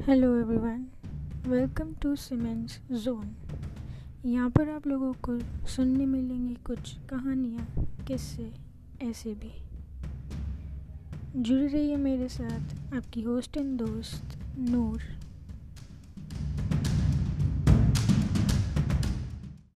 Hello everyone welcome to Siemens zone यहाँ पर आप लोगों को सुनने मिलेंगी कुछ कहानियाँ, किस्से ऐसे भी। जुड़ी रहिए मेरे साथ आपकी होस्ट एंड दोस्त नूर।